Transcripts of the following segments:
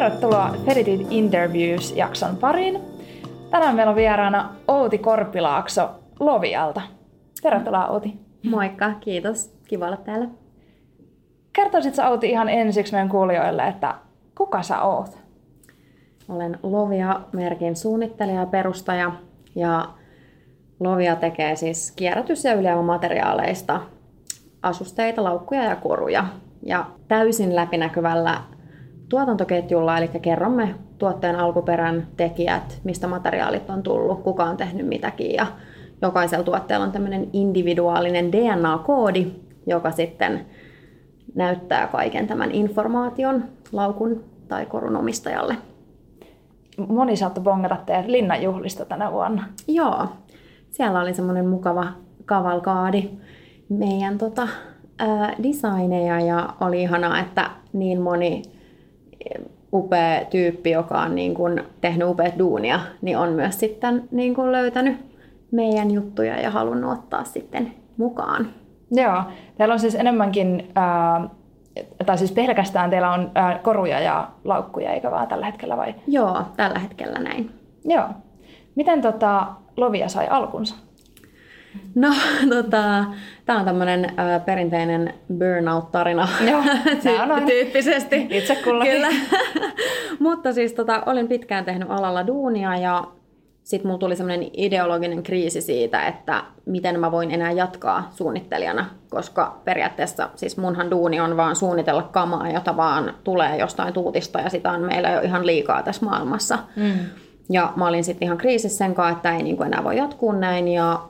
Tervetuloa Fedited Interviews-jakson pariin. Tänään meillä on vieraana Outi Korpilaakso Lovialta. Tervetuloa Outi. Moikka, kiitos. Kiva olla täällä. Kertoisitko Outi ihan ensiksi meidän kuulijoille, että kuka sä oot? Olen Lovia-merkin suunnittelija ja perustaja ja Lovia tekee siis kierrätys- ja ylijäämämateriaaleista asusteita, laukkuja ja koruja. Ja täysin läpinäkyvällä tuotantoketjulla, eli kerromme tuotteen alkuperän tekijät, mistä materiaalit on tullut, kuka on tehnyt mitäkin ja jokaisella tuotteella on tämmöinen individuaalinen DNA-koodi, joka sitten näyttää kaiken tämän informaation laukun tai korun omistajalle. Moni saattoi bongata teidät linnanjuhlista tänä vuonna. Joo, siellä oli semmoinen mukava kavalkaadi meidän tota, ää, designeja ja oli ihanaa, että niin moni upea tyyppi, joka on niin kuin tehnyt upeat duunia, niin on myös sitten niin kuin löytänyt meidän juttuja ja halunnut ottaa sitten mukaan. Joo, teillä on siis enemmänkin, ää, tai siis pelkästään teillä on ää, koruja ja laukkuja, eikä vaan tällä hetkellä vai? Joo, tällä hetkellä näin. Joo. Miten tota, Lovia sai alkunsa? No, tota, tämä on tämmöinen äh, perinteinen burnout-tarina Joo, aina. tyyppisesti. Itse kullakin. Kyllä. Mutta siis tota, olin pitkään tehnyt alalla duunia ja sitten mulla tuli semmoinen ideologinen kriisi siitä, että miten mä voin enää jatkaa suunnittelijana, koska periaatteessa siis munhan duuni on vaan suunnitella kamaa, jota vaan tulee jostain tuutista ja sitä on meillä jo ihan liikaa tässä maailmassa. Mm. Ja mä olin sitten ihan kriisissä sen kanssa, että ei niin kuin enää voi jatkuu näin ja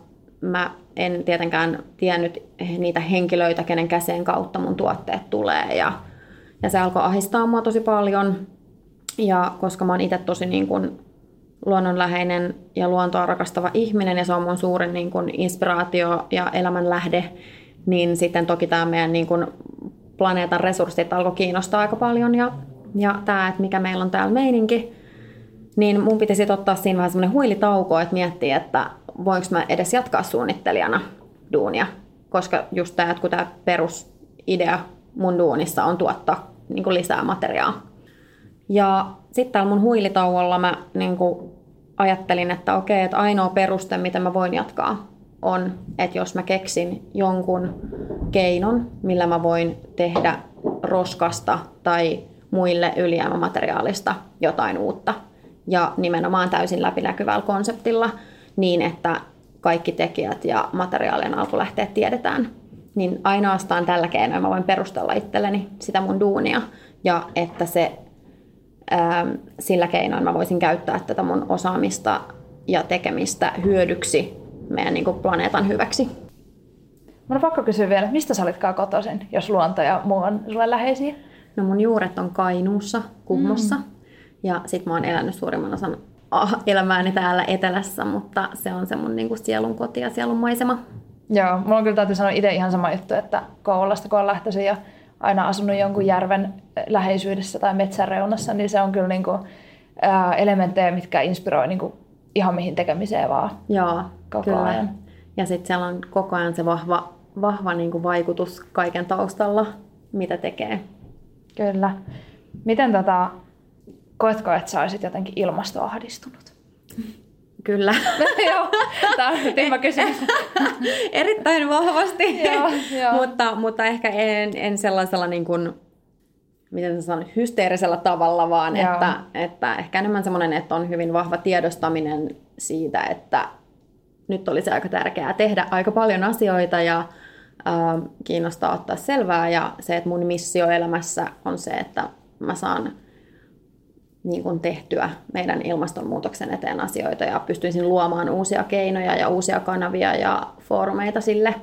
mä en tietenkään tiennyt niitä henkilöitä, kenen käseen kautta mun tuotteet tulee ja, ja se alkoi ahistaa mua tosi paljon. Ja koska mä oon itse tosi niin kuin luonnonläheinen ja luontoa rakastava ihminen ja se on mun suurin niin kuin inspiraatio ja elämän lähde, niin sitten toki tämä meidän niin kuin planeetan resurssit alkoi kiinnostaa aika paljon ja, ja tämä, että mikä meillä on täällä meininki, niin mun piti sitten ottaa siinä vähän semmoinen huilitauko, että miettiä, että voinko mä edes jatkaa suunnittelijana duunia, koska just tämä, kun tämä perusidea mun duunissa on tuottaa niin kuin lisää materiaa. Ja sitten täällä mun huilitauolla mä niin kuin ajattelin, että okei, että ainoa peruste, miten mä voin jatkaa, on, että jos mä keksin jonkun keinon, millä mä voin tehdä roskasta tai muille ylijäämämateriaalista jotain uutta. Ja nimenomaan täysin läpinäkyvällä konseptilla niin, että kaikki tekijät ja materiaalien alkulähteet tiedetään. Niin ainoastaan tällä keinoin mä voin perustella itselleni sitä mun duunia. Ja että se Ähm, sillä keinoin mä voisin käyttää tätä mun osaamista ja tekemistä hyödyksi meidän niin kuin planeetan hyväksi. Mun on pakko kysyä vielä, mistä sä olitkaan kotoisin, jos luonto ja muu on sulle läheisiä? No mun juuret on Kainuussa, Kuhmossa. Mm. Ja sit mä oon elänyt suurimman osan elämääni täällä etelässä, mutta se on se mun niin kuin sielun koti ja sielun maisema. Joo, mulla on kyllä täytyy sanoa itse ihan sama juttu, että Kouvolasta kun on lähtöisin ja aina asunut jonkun järven läheisyydessä tai metsän reunassa, niin se on kyllä niin kuin, ää, elementtejä, mitkä inspiroi niin kuin ihan mihin tekemiseen vaan Joo, koko kyllä. ajan. Ja sitten siellä on koko ajan se vahva, vahva niin kuin vaikutus kaiken taustalla, mitä tekee. Kyllä. Miten tota, koetko, että sä olisit jotenkin ilmastoahdistunut? Kyllä. Joo, tämä on tyhmä kysymys. Erittäin vahvasti, Joo, joo. mutta, mutta ehkä en, en sellaisella niin kuin, miten sanon, hysteerisellä tavalla, vaan Joo. että, että ehkä enemmän semmoinen, että on hyvin vahva tiedostaminen siitä, että nyt olisi aika tärkeää tehdä aika paljon asioita ja äh, kiinnostaa ottaa selvää ja se, että mun missio elämässä on se, että mä saan niin kuin tehtyä meidän ilmastonmuutoksen eteen asioita ja pystyisin luomaan uusia keinoja ja uusia kanavia ja foorumeita sille,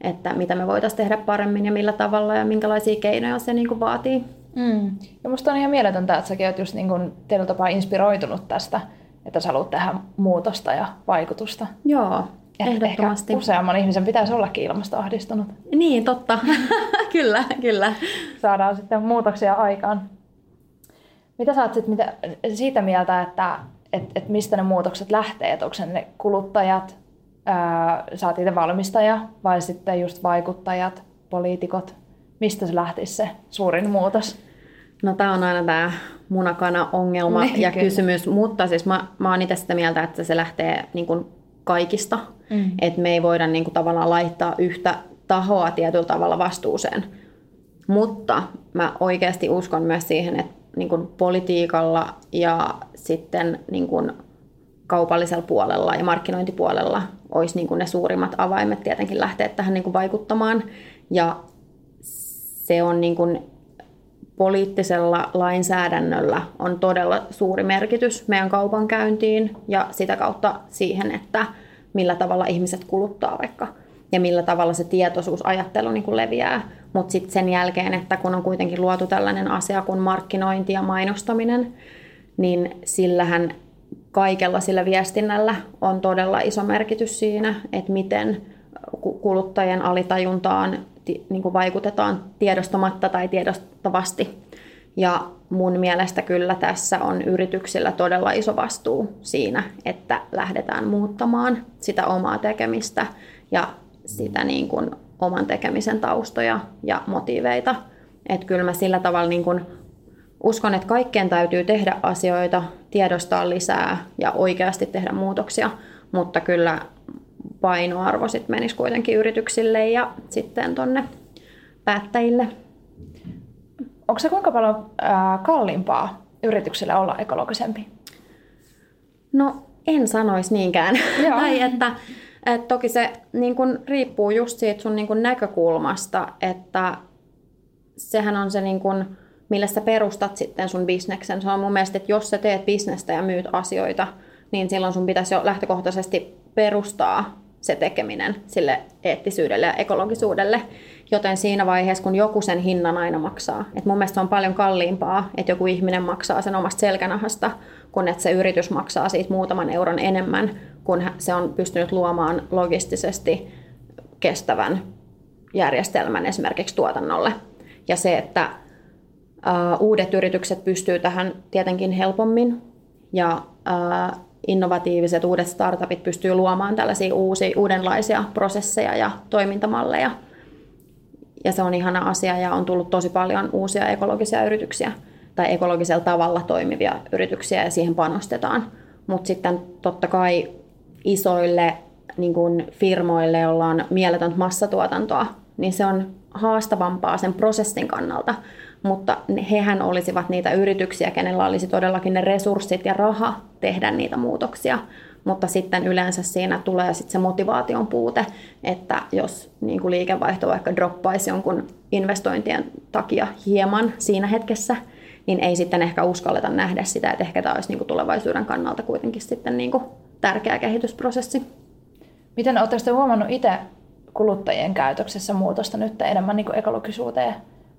että mitä me voitaisiin tehdä paremmin ja millä tavalla ja minkälaisia keinoja se niin kuin vaatii. Mm. Ja musta on ihan mieletöntä, että säkin oot just niin kuin tietyllä tapaa inspiroitunut tästä, että sä haluat tehdä muutosta ja vaikutusta. Joo, Et ehdottomasti. Ehkä useamman ihmisen pitäisi ollakin ilmastoahdistunut. Niin, totta. kyllä, kyllä. Saadaan sitten muutoksia aikaan. Mitä sä oot sit mitä, siitä mieltä, että et, et mistä ne muutokset lähtee? Et onko ne kuluttajat, ää, sä oot itse valmistaja vai sitten just vaikuttajat, poliitikot? Mistä se lähtisi se suurin muutos? No tämä on aina tämä munakana-ongelma Niin, ja kyllä. kysymys, mutta siis mä, mä oon itse sitä mieltä, että se lähtee niin kuin kaikista. Mm. Että me ei voida niin kuin tavallaan laittaa yhtä tahoa tietyllä tavalla vastuuseen. Mutta mä oikeasti uskon myös siihen, että niin kuin politiikalla ja sitten niin kuin kaupallisella puolella ja markkinointipuolella olisi niin kuin ne suurimmat avaimet tietenkin lähteä tähän niin kuin vaikuttamaan. Ja se on niin kuin poliittisella lainsäädännöllä on todella suuri merkitys meidän kaupankäyntiin ja sitä kautta siihen, että millä tavalla ihmiset kuluttaa vaikka ja millä tavalla se tietoisuusajattelu niin kuin leviää. Mutta sitten sen jälkeen, että kun on kuitenkin luotu tällainen asia kuin markkinointi ja mainostaminen, niin sillähän kaikella sillä viestinnällä on todella iso merkitys siinä, että miten ku- kuluttajien alitajuntaan niin kuin vaikutetaan tiedostamatta tai tiedostavasti. Ja mun mielestä kyllä tässä on yrityksillä todella iso vastuu siinä, että lähdetään muuttamaan sitä omaa tekemistä ja sitä niin kuin oman tekemisen taustoja ja motiiveita. Että kyllä mä sillä tavalla niin kuin uskon, että kaikkien täytyy tehdä asioita, tiedostaa lisää ja oikeasti tehdä muutoksia, mutta kyllä painoarvo sitten menisi kuitenkin yrityksille ja sitten tonne päättäjille. Onko se kuinka paljon kalliimpaa yrityksille olla ekologisempi? No en sanoisi niinkään. Joo. tai että, että toki se niin kun riippuu just siitä sun niin kun näkökulmasta, että sehän on se, niin kun, millä sä perustat sitten sun bisneksen. Se on mun mielestä, että jos sä teet bisnestä ja myyt asioita, niin silloin sun pitäisi jo lähtökohtaisesti perustaa se tekeminen sille eettisyydelle ja ekologisuudelle. Joten siinä vaiheessa, kun joku sen hinnan aina maksaa, että mun mielestä on paljon kalliimpaa, että joku ihminen maksaa sen omasta selkänahasta, kun että se yritys maksaa siitä muutaman euron enemmän, kun se on pystynyt luomaan logistisesti kestävän järjestelmän esimerkiksi tuotannolle. Ja se, että uudet yritykset pystyy tähän tietenkin helpommin ja innovatiiviset uudet startupit pystyy luomaan tällaisia uusia, uudenlaisia prosesseja ja toimintamalleja. Ja se on ihana asia ja on tullut tosi paljon uusia ekologisia yrityksiä tai ekologisella tavalla toimivia yrityksiä ja siihen panostetaan. Mutta sitten totta kai isoille niin kun firmoille, joilla on mieletöntä massatuotantoa, niin se on haastavampaa sen prosessin kannalta, mutta hehän olisivat niitä yrityksiä, kenellä olisi todellakin ne resurssit ja raha tehdä niitä muutoksia. Mutta sitten yleensä siinä tulee sitten se motivaation puute, että jos niin kuin liikevaihto vaikka droppaisi jonkun investointien takia hieman siinä hetkessä, niin ei sitten ehkä uskalleta nähdä sitä, että ehkä tämä olisi niin kuin tulevaisuuden kannalta kuitenkin sitten niin kuin tärkeä kehitysprosessi. Miten oletteko te huomannut itse kuluttajien käytöksessä muutosta nyt enemmän niin kuin ekologisuuteen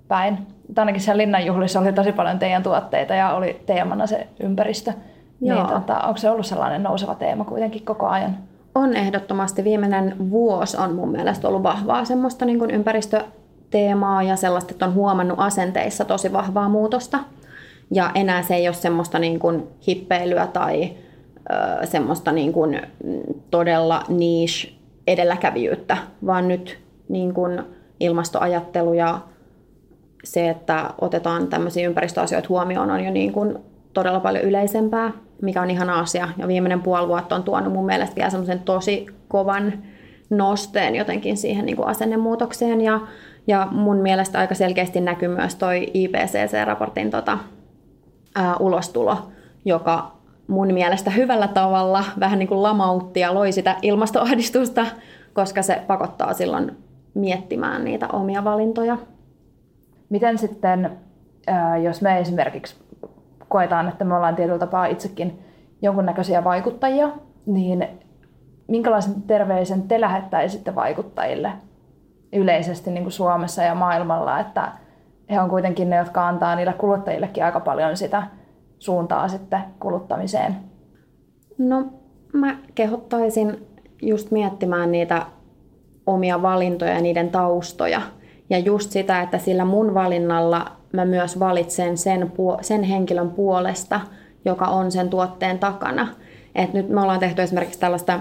päin? Tai ainakin siellä linnanjuhlissa oli tosi paljon teidän tuotteita ja oli teemana se ympäristö. Joo. Niin, tota, onko se ollut sellainen nouseva teema kuitenkin koko ajan? On ehdottomasti. Viimeinen vuosi on mun mielestä ollut vahvaa semmoista niin kuin ympäristöteemaa ja sellaista, että on huomannut asenteissa tosi vahvaa muutosta. Ja enää se ei ole semmoista niin kuin hippeilyä tai semmoista niin kuin todella niche edelläkävijyyttä, vaan nyt niin kuin ilmastoajattelu ja se, että otetaan tämmöisiä ympäristöasioita huomioon, on jo niin kuin todella paljon yleisempää, mikä on ihana asia. Ja viimeinen puoli vuotta on tuonut mun mielestä vielä semmoisen tosi kovan nosteen jotenkin siihen niin kuin asennemuutokseen. Ja, ja mun mielestä aika selkeästi näkyy myös toi IPCC-raportin tota, ää, ulostulo, joka mun mielestä hyvällä tavalla vähän niin kuin lamautti ja loi sitä ilmastoahdistusta, koska se pakottaa silloin miettimään niitä omia valintoja. Miten sitten, jos me esimerkiksi koetaan, että me ollaan tietyllä tapaa itsekin jonkunnäköisiä vaikuttajia, niin minkälaisen terveisen te lähettäisitte vaikuttajille yleisesti niin kuin Suomessa ja maailmalla, että he on kuitenkin ne, jotka antaa niille kuluttajillekin aika paljon sitä suuntaa sitten kuluttamiseen? No mä kehottaisin just miettimään niitä omia valintoja ja niiden taustoja. Ja just sitä, että sillä mun valinnalla mä myös valitsen sen, sen henkilön puolesta, joka on sen tuotteen takana. Et nyt me ollaan tehty esimerkiksi tällaista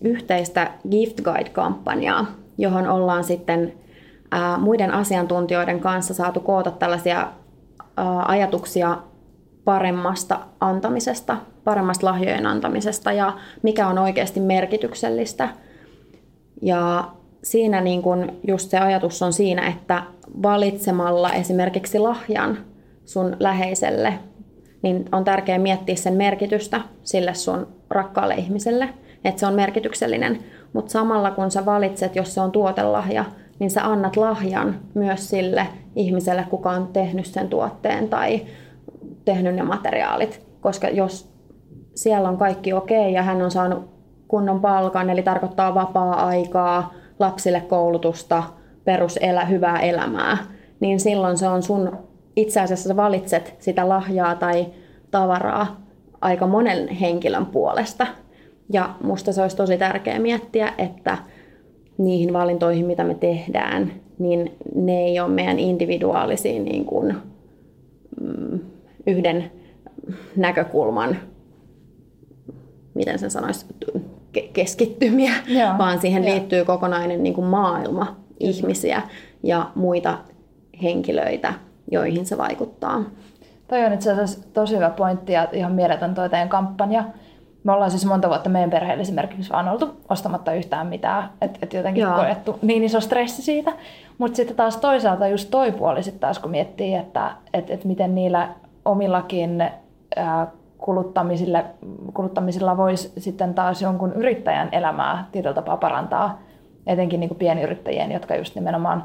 yhteistä Gift Guide-kampanjaa, johon ollaan sitten ää, muiden asiantuntijoiden kanssa saatu koota tällaisia ää, ajatuksia paremmasta antamisesta, paremmasta lahjojen antamisesta ja mikä on oikeasti merkityksellistä. Ja siinä niin kun just se ajatus on siinä, että valitsemalla esimerkiksi lahjan sun läheiselle, niin on tärkeää miettiä sen merkitystä sille sun rakkaalle ihmiselle, että se on merkityksellinen. Mutta samalla kun sä valitset, jos se on tuotelahja, niin sä annat lahjan myös sille ihmiselle, kuka on tehnyt sen tuotteen tai tehnyt ne materiaalit. Koska jos siellä on kaikki okei ja hän on saanut kunnon palkan, eli tarkoittaa vapaa-aikaa, lapsille koulutusta, peruselä, hyvää elämää, niin silloin se on sun, itse asiassa sä valitset sitä lahjaa tai tavaraa aika monen henkilön puolesta. Ja musta se olisi tosi tärkeää miettiä, että niihin valintoihin, mitä me tehdään, niin ne ei ole meidän individuaalisia niin kuin, mm, yhden näkökulman, miten sen sanoisi, keskittymiä, Joo, vaan siihen jo. liittyy kokonainen niin kuin maailma ihmisiä ja muita henkilöitä, joihin se vaikuttaa. Toi on itse asiassa tosi hyvä pointti ja ihan mieletön toi teidän kampanja. Me ollaan siis monta vuotta meidän perheelle esimerkiksi vaan oltu ostamatta yhtään mitään, että et jotenkin Joo. koettu niin iso stressi siitä. Mutta sitten taas toisaalta just toi puoli sitten taas kun miettii, että et, et miten niillä omillakin kuluttamisilla, kuluttamisilla voisi sitten taas jonkun yrittäjän elämää tietyllä tapaa parantaa, etenkin niin kuin pienyrittäjien, jotka just nimenomaan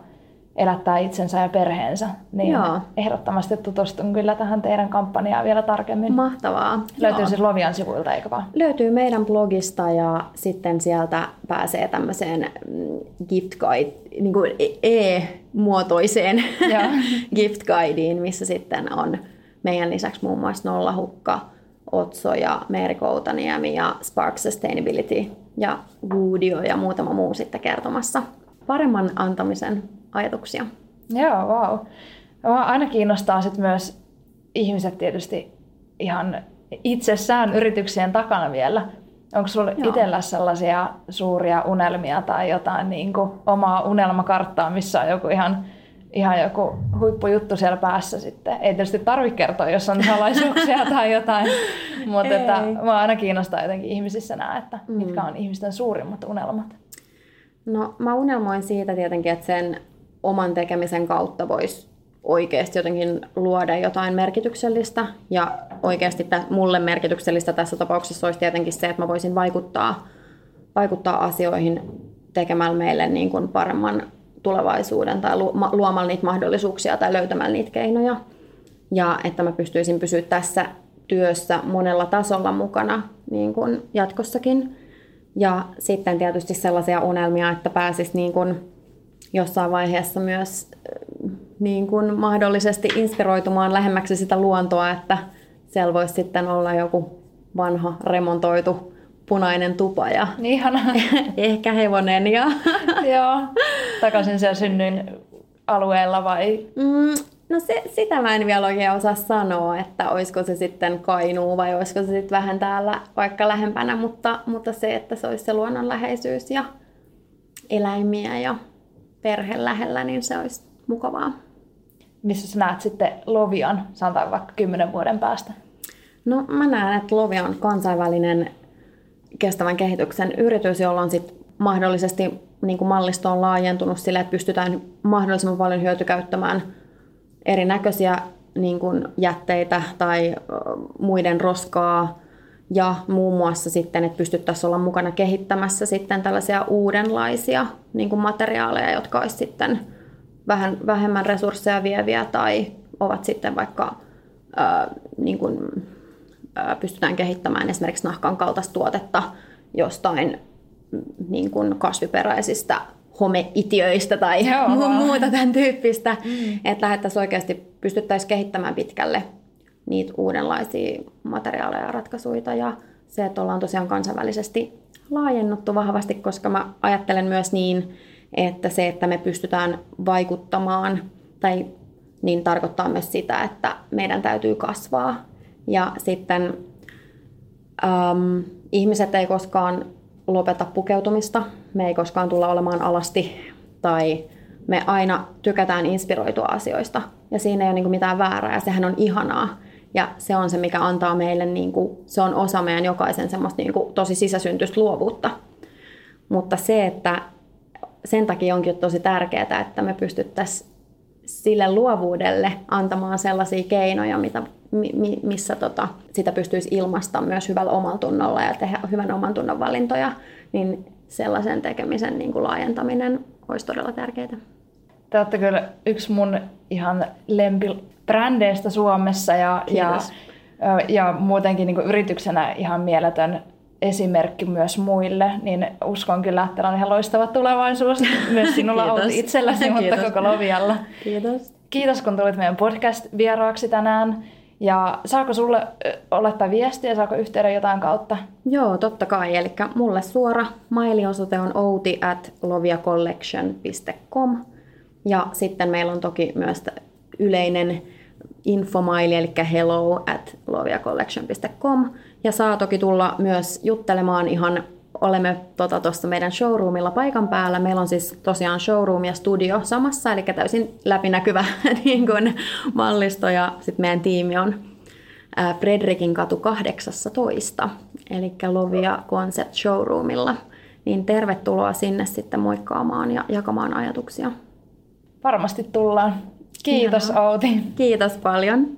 elättää itsensä ja perheensä, niin Joo. ehdottomasti tutustun kyllä tähän teidän kampanjaan vielä tarkemmin. Mahtavaa. Löytyy Joo. siis Lovian sivuilta, eikö vaan? Löytyy meidän blogista ja sitten sieltä pääsee tämmöiseen mm, gift guide, niin kuin e-muotoiseen gift guideen, missä sitten on meidän lisäksi muun muassa Nollahukka, Otso ja Meeri Koutaniemi ja Spark Sustainability ja Woodio ja muutama muu sitten kertomassa paremman antamisen ajatuksia. Joo, wow. Mua aina kiinnostaa sit myös ihmiset tietysti ihan itsessään yrityksien takana vielä. Onko sinulla itsellä sellaisia suuria unelmia tai jotain niin kuin omaa unelmakarttaa, missä on joku ihan ihan joku huippujuttu siellä päässä sitten. Ei tietysti tarvitse kertoa, jos on salaisuuksia tai jotain, mutta että mua aina kiinnostaa jotenkin ihmisissä nämä, että mm. mitkä on ihmisten suurimmat unelmat. No mä unelmoin siitä tietenkin, että sen oman tekemisen kautta voisi oikeasti jotenkin luoda jotain merkityksellistä. Ja oikeasti t- mulle merkityksellistä tässä tapauksessa olisi tietenkin se, että mä voisin vaikuttaa, vaikuttaa asioihin tekemällä meille niin kuin paremman tulevaisuuden tai luomalla niitä mahdollisuuksia tai löytämällä niitä keinoja. Ja että mä pystyisin pysyä tässä työssä monella tasolla mukana niin kuin jatkossakin. Ja sitten tietysti sellaisia unelmia, että pääsis niin kuin jossain vaiheessa myös niin kuin mahdollisesti inspiroitumaan lähemmäksi sitä luontoa, että siellä voisi sitten olla joku vanha remontoitu punainen tupa ja Ihana. ehkä hevonen. Ja... Joo, takaisin siellä synnyin alueella vai? Mm, no se, sitä mä en vielä oikein osaa sanoa, että olisiko se sitten Kainuu vai olisiko se sitten vähän täällä vaikka lähempänä, mutta, mutta se, että se olisi se luonnonläheisyys ja eläimiä ja perhe lähellä, niin se olisi mukavaa. Missä sä näet sitten Lovian, sanotaan vaikka kymmenen vuoden päästä? No mä näen, että Lovi on kansainvälinen kestävän kehityksen yritys, jolla on sit mahdollisesti niin kuin mallisto on laajentunut sille, että pystytään mahdollisimman paljon hyötykäyttämään erinäköisiä niin kuin jätteitä tai muiden roskaa ja muun muassa sitten, että pystyttäisiin olla mukana kehittämässä sitten tällaisia uudenlaisia niin kuin materiaaleja, jotka olisi sitten vähän vähemmän resursseja vieviä tai ovat sitten vaikka ää, niin kuin, pystytään kehittämään esimerkiksi nahkan kaltaista tuotetta jostain niin kuin kasviperäisistä homeitiöistä tai Joo. muuta tämän tyyppistä, mm. että lähdettäisiin oikeasti pystyttäisiin kehittämään pitkälle niitä uudenlaisia materiaaleja ja ratkaisuja ja se, että ollaan tosiaan kansainvälisesti laajennuttu vahvasti, koska mä ajattelen myös niin, että se, että me pystytään vaikuttamaan tai niin tarkoittaa myös sitä, että meidän täytyy kasvaa. Ja sitten äm, ihmiset ei koskaan lopeta pukeutumista, me ei koskaan tulla olemaan alasti tai me aina tykätään inspiroitua asioista. Ja siinä ei ole niin mitään väärää ja sehän on ihanaa. Ja se on se, mikä antaa meille, niin kuin, se on osa meidän jokaisen semmoista niin kuin, tosi sisäsyntyistä luovuutta. Mutta se, että sen takia onkin tosi tärkeää, että me pystyttäisiin sille luovuudelle antamaan sellaisia keinoja, mitä, mi, missä tota, sitä pystyisi ilmaista myös hyvällä omaltunnolla ja tehdä hyvän oman tunnon valintoja, niin sellaisen tekemisen niin kuin laajentaminen olisi todella tärkeää. Te olette kyllä yksi mun ihan lempibrändeistä Suomessa ja, ja, ja muutenkin niin yrityksenä ihan mieletön esimerkki myös muille, niin uskon kyllä, että on ihan loistava tulevaisuus myös sinulla on itselläsi, mutta Kiitos. koko Lovialla. Kiitos. Kiitos, kun tulit meidän podcast-vieraaksi tänään. Ja saako sulle olettaa viestiä, saako yhteyden jotain kautta? Joo, totta kai. Eli mulle suora mailiosoite on outi at loviacollection.com. Ja sitten meillä on toki myös yleinen infomaili, eli hello at loviacollection.com. Ja saa toki tulla myös juttelemaan ihan olemme tuossa tota, meidän showroomilla paikan päällä. Meillä on siis tosiaan showroom ja studio samassa, eli täysin läpinäkyvä niin kuin, mallisto. Ja sitten meidän tiimi on Fredrikin katu 18, eli Lovia Concept Showroomilla. Niin tervetuloa sinne sitten moikkaamaan ja jakamaan ajatuksia. Varmasti tullaan. Kiitos Ihanaa. Outi. Kiitos paljon.